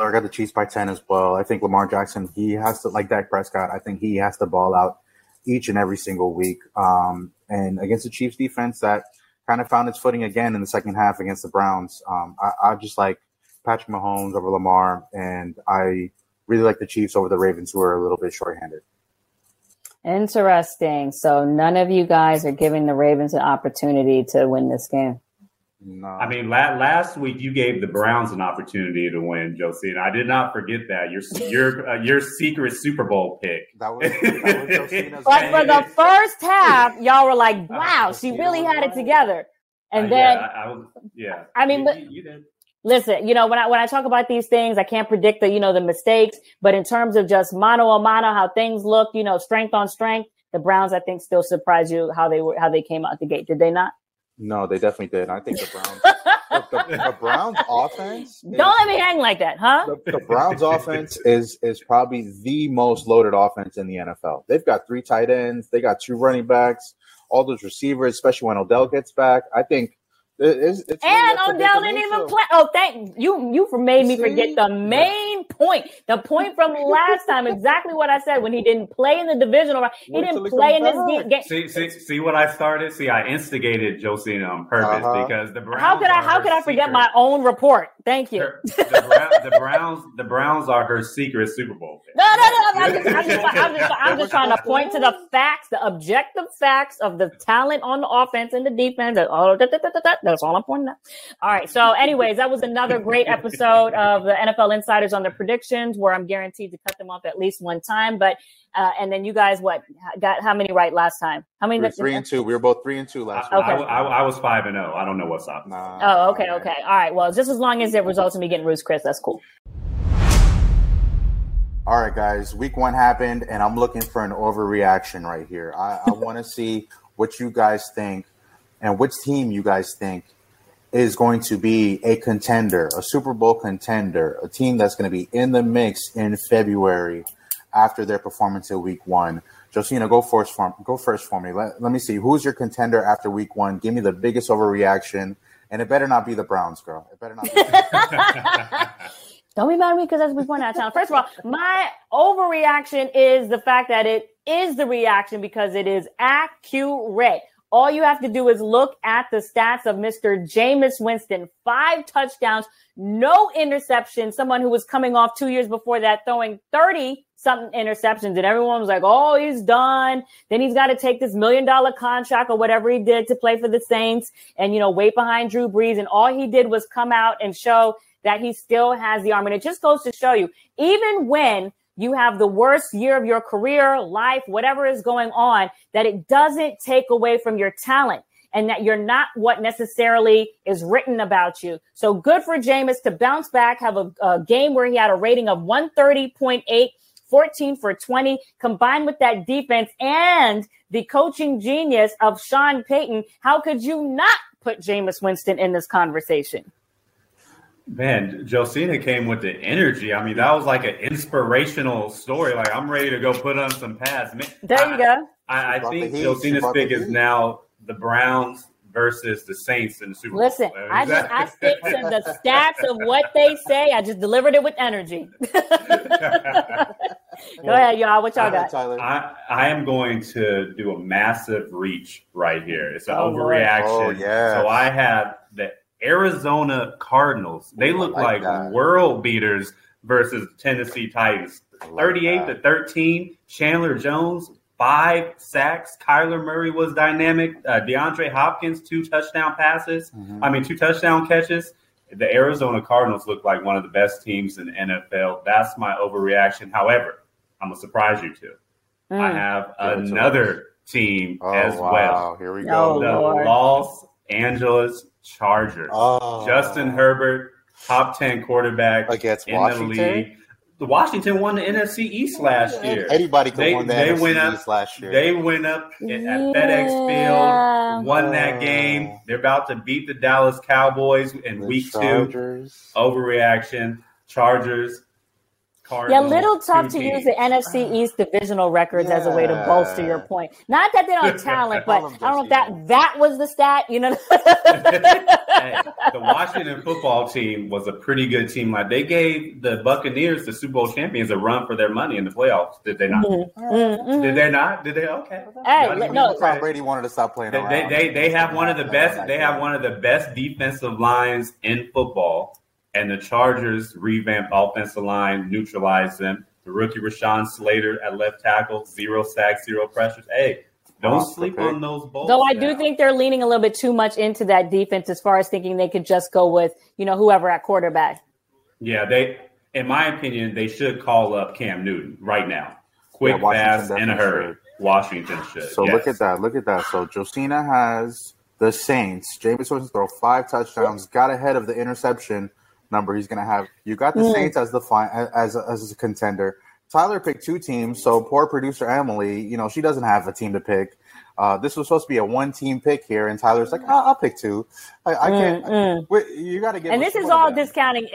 [SPEAKER 5] I got the Chiefs by 10 as well. I think Lamar Jackson, he has to, like Dak Prescott, I think he has to ball out each and every single week. Um, and against the Chiefs defense that kind of found its footing again in the second half against the Browns. Um, I, I just like Patrick Mahomes over Lamar, and I really like the Chiefs over the Ravens, who are a little bit shorthanded.
[SPEAKER 4] Interesting. So none of you guys are giving the Ravens an opportunity to win this game.
[SPEAKER 5] No,
[SPEAKER 3] I mean, la- last week you gave the Browns an opportunity to win, Josie, and I did not forget that your your uh, your secret Super Bowl pick.
[SPEAKER 5] that was, that was Josina's
[SPEAKER 4] But for the first half, y'all were like, wow, she really had it together. And
[SPEAKER 3] Uh,
[SPEAKER 4] then,
[SPEAKER 3] yeah, I, I was, yeah.
[SPEAKER 4] I mean,
[SPEAKER 3] you,
[SPEAKER 4] but-
[SPEAKER 3] you, you did.
[SPEAKER 4] listen, you know, when I, when I talk about these things, I can't predict the, you know, the mistakes, but in terms of just mano a mano, how things look, you know, strength on strength, the Browns, I think, still surprised you how they were, how they came out the gate. Did they not?
[SPEAKER 5] No, they definitely did. I think the Browns, the, the, Browns offense. is-
[SPEAKER 4] Don't let me hang like that, huh?
[SPEAKER 5] the, the Browns offense is is probably the most loaded offense in the NFL. They've got three tight ends, they got two running backs, all those receivers, especially when Odell gets back. I think it's, it's
[SPEAKER 4] And Odell didn't even
[SPEAKER 5] Mayfield.
[SPEAKER 4] play. Oh, thank you. You made me
[SPEAKER 5] See?
[SPEAKER 4] forget the main point. The point from last time, exactly what I said when he didn't play in the divisional round. He didn't play in
[SPEAKER 5] comes
[SPEAKER 4] this game.
[SPEAKER 3] See, see, see what I started. See, I instigated Josina on purpose
[SPEAKER 5] Uh-huh.
[SPEAKER 3] because the Browns.
[SPEAKER 4] How could I? How could I forget
[SPEAKER 3] secret-
[SPEAKER 4] my own report? Thank you.
[SPEAKER 3] her- the, Brown, the Browns, the Browns are her secret Super Bowl pick.
[SPEAKER 4] No, no, no. I'm just, I'm just, I'm just, I'm just trying to point to the facts, the objective facts of the talent on the offense and the defense. all-. That's all I'm pointing out. All right. So, anyways, that was another great episode of the NFL Insiders on their predictions, where I'm guaranteed to cut them off at least one time. But uh, and then you guys, what got how many right last time? How many?
[SPEAKER 5] We were three and two. We were both three and two last
[SPEAKER 3] I,
[SPEAKER 5] week.
[SPEAKER 4] Okay.
[SPEAKER 3] I, I was five and zero. I don't know what's up.
[SPEAKER 5] Nah,
[SPEAKER 4] Oh, okay,
[SPEAKER 5] man.
[SPEAKER 4] okay. All right. Well, just as long as it results in me getting Roost Chris, that's cool.
[SPEAKER 5] All right, guys. Week one happened, and I'm looking for an overreaction right here. I, I want to see what you guys think and which team you guys think is going to be a contender, a Super Bowl contender, a team that's going to be in the mix in February. After their performance in week one. Josina, go first for go first for me. Let, let me see who's your contender after week one. Give me the biggest overreaction, and it better not be the Browns, girl. It better not. Be
[SPEAKER 4] Don't be mad at me because that's week one out of town. First of all, my overreaction is the fact that it is the reaction because it is accurate. All you have to do is look at the stats of Mr. Jameis Winston. Five touchdowns, no interceptions. Someone who was coming off two years before that throwing 30 something interceptions and everyone was like, oh, he's done. Then he's got to take this million dollar contract or whatever he did to play for the Saints and, you know, wait behind Drew Brees. And all he did was come out and show that he still has the arm. And it just goes to show you, even when you have the worst year of your career, life, whatever is going on, that it doesn't take away from your talent and that you're not what necessarily is written about you. So good for Jameis to bounce back, have a, a game where he had a rating of 130.8. 14 for 20, combined with that defense and the coaching genius of Sean Payton. How could you not put Jameis Winston in this conversation?
[SPEAKER 3] Man, Josina came with the energy. I mean, that was like an inspirational story. Like, I'm ready to go put on some pads. Man,
[SPEAKER 4] there you
[SPEAKER 3] I,
[SPEAKER 4] go.
[SPEAKER 3] I, I think Josina's pick is now the Browns versus the Saints in the Super Bowl.
[SPEAKER 4] Listen, I just I stick to the stats of what they say. I just delivered it with energy. Go ahead, y'all. What y'all got?
[SPEAKER 5] Tyler.
[SPEAKER 3] I, I am going to do a massive reach right here. It's an
[SPEAKER 4] Oh,
[SPEAKER 3] overreaction.
[SPEAKER 5] Oh, yes.
[SPEAKER 3] So I have the Arizona Cardinals. They look
[SPEAKER 5] like
[SPEAKER 3] like,
[SPEAKER 5] that.
[SPEAKER 3] world beaters versus Tennessee Titans. 38 to 13. Chandler Jones, five sacks. Kyler Murray was dynamic. Uh, DeAndre Hopkins, two touchdown passes.
[SPEAKER 5] Mhm.
[SPEAKER 3] I mean, two touchdown catches. The Arizona Cardinals look like one of the best teams in the NFL. That's my overreaction. However, I'm going to surprise you too. I
[SPEAKER 4] Mm.
[SPEAKER 3] have
[SPEAKER 5] Give
[SPEAKER 3] another team
[SPEAKER 5] Oh,
[SPEAKER 3] as
[SPEAKER 5] wow.
[SPEAKER 3] well.
[SPEAKER 5] Here we
[SPEAKER 4] Oh,
[SPEAKER 5] go.
[SPEAKER 3] The
[SPEAKER 4] Lord.
[SPEAKER 3] Los Angeles Chargers.
[SPEAKER 5] Oh.
[SPEAKER 3] Justin Herbert, top 10 quarterback
[SPEAKER 5] Against
[SPEAKER 3] in
[SPEAKER 5] Washington?
[SPEAKER 3] the league. The Washington won the NFC East last year.
[SPEAKER 5] Anybody could
[SPEAKER 3] They-
[SPEAKER 5] win the
[SPEAKER 3] they
[SPEAKER 5] NFC
[SPEAKER 3] went up-
[SPEAKER 5] East last year.
[SPEAKER 3] They went up at
[SPEAKER 4] Yeah.
[SPEAKER 3] FedEx Field, won that
[SPEAKER 5] Oh.
[SPEAKER 3] game. They're about to beat the Dallas Cowboys in
[SPEAKER 5] The
[SPEAKER 3] week two. Overreaction. Chargers.
[SPEAKER 4] Yeah,
[SPEAKER 3] Cardinals,
[SPEAKER 4] little tough to use the NFC East divisional records as a way to bolster your point. Not that they don't have talent, but I don't know if
[SPEAKER 5] Justin.
[SPEAKER 4] that that was the stat. You know,
[SPEAKER 3] Hey, the Washington football team was a pretty good team. Like they gave the Buccaneers, the Super Bowl champions, a run for their money in the playoffs. Did they not?
[SPEAKER 4] Mm, mm.
[SPEAKER 3] Did they not? Did they? Okay.
[SPEAKER 4] Hey,
[SPEAKER 3] Gotta
[SPEAKER 4] let- no,
[SPEAKER 5] Tom. Brady wanted to stop playing
[SPEAKER 3] They,
[SPEAKER 5] around.
[SPEAKER 3] they, they, they have one of the best. They have one of the best defensive lines in football, and the Chargers revamped offensive line, neutralized them. The rookie Rashawn Slater at left tackle, zero sacks, zero pressures. Hey, don't
[SPEAKER 5] Awesome
[SPEAKER 3] sleep
[SPEAKER 5] pick.
[SPEAKER 3] on those bolts.
[SPEAKER 4] Though I do think they're leaning a little bit too much into that defense as far as thinking they could just go with, you know, whoever at quarterback.
[SPEAKER 3] Yeah, they. In my opinion, they should call up Cam Newton right now, quick,
[SPEAKER 5] Yeah, Washington
[SPEAKER 3] fast, in a
[SPEAKER 5] definitely
[SPEAKER 3] hurry. Washington should.
[SPEAKER 5] So
[SPEAKER 3] yes.
[SPEAKER 5] look at that. Look at that. So Josina has the Saints. Jameis Winston throw five touchdowns, got ahead of the interception number he's going to have. You got the
[SPEAKER 4] Mm.
[SPEAKER 5] Saints as the fi- as as a contender. Tyler picked two teams, so poor producer Emily, you know, she doesn't have a team to pick. Uh, this was supposed to be a one-team pick here, and Tyler's like, "I'll, I'll pick two. I, I can't.
[SPEAKER 4] Mm, mm.
[SPEAKER 5] Wait, you got to get."
[SPEAKER 4] And this is all discounting,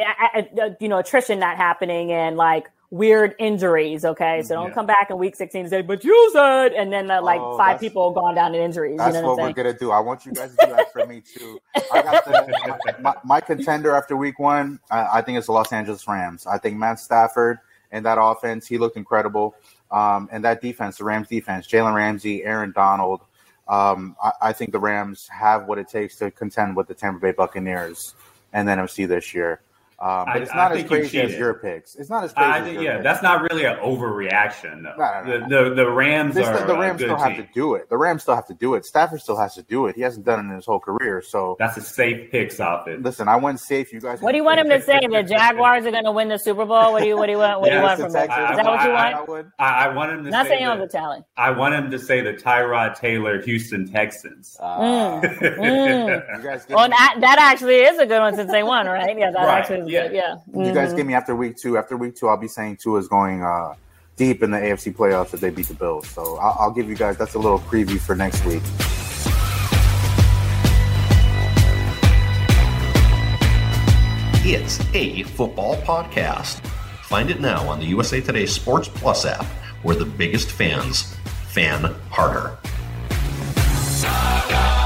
[SPEAKER 4] you know, attrition not happening and like weird injuries. Okay, so don't
[SPEAKER 3] Yeah.
[SPEAKER 4] come back in week 16 and say, "But you said," and then uh, like
[SPEAKER 5] Oh,
[SPEAKER 4] five people gone down in injuries.
[SPEAKER 5] That's
[SPEAKER 4] you know
[SPEAKER 5] what
[SPEAKER 4] what
[SPEAKER 5] we're gonna do. I want you guys to do that for me too. I got the, my, my, my contender after week one. I, I think it's the Los Angeles Rams. I think Matt Stafford and that offense, he looked incredible. Um, and that defense, the Rams defense, Jalen Ramsey, Aaron Donald. Um, I, I think the Rams have what it takes to contend with the Tampa Bay Buccaneers and the NFC this year. Um, but
[SPEAKER 3] I-
[SPEAKER 5] it's
[SPEAKER 3] I
[SPEAKER 5] not as
[SPEAKER 3] think
[SPEAKER 5] crazy as your picks. It's not as crazy.
[SPEAKER 3] I
[SPEAKER 5] as your
[SPEAKER 3] yeah,
[SPEAKER 5] picks.
[SPEAKER 3] that's not really an overreaction though.
[SPEAKER 5] No, no, no,
[SPEAKER 3] The, the the Rams
[SPEAKER 5] This-
[SPEAKER 3] are
[SPEAKER 5] the
[SPEAKER 3] a
[SPEAKER 5] Rams
[SPEAKER 3] good
[SPEAKER 5] still have
[SPEAKER 3] team.
[SPEAKER 5] to do it. The Rams still have to do it. Stafford still has to do it. He hasn't done it in his whole career. So
[SPEAKER 3] That's a safe picks outfit.
[SPEAKER 5] listen, I went safe. You guys.
[SPEAKER 4] What do you want him to say? The Jaguars are going to win the Super Bowl? What do you What do you want? What do you want from him? Is that what you
[SPEAKER 3] I-
[SPEAKER 4] want?
[SPEAKER 5] I.
[SPEAKER 3] I, I want him to
[SPEAKER 4] Not
[SPEAKER 3] say
[SPEAKER 4] saying on
[SPEAKER 3] the,
[SPEAKER 4] the talent.
[SPEAKER 3] I want him to say the Tyrod Taylor Houston Texans.
[SPEAKER 5] Uh,
[SPEAKER 4] Mm. Mm.
[SPEAKER 5] You guys,
[SPEAKER 4] Well, that, that actually is a good one since they won, right? Yeah, that actually is
[SPEAKER 3] yeah.
[SPEAKER 4] good. Yeah.
[SPEAKER 5] you guys give me after week two. After week two, I'll be saying two is going uh, deep in the AFC playoffs if they beat the Bills. So I'll, I'll give you guys. That's a little preview for next week.
[SPEAKER 1] It's a football podcast. Find it now on the USA Today Sports Plus app, where the biggest fans fan harder.
[SPEAKER 7] Saga!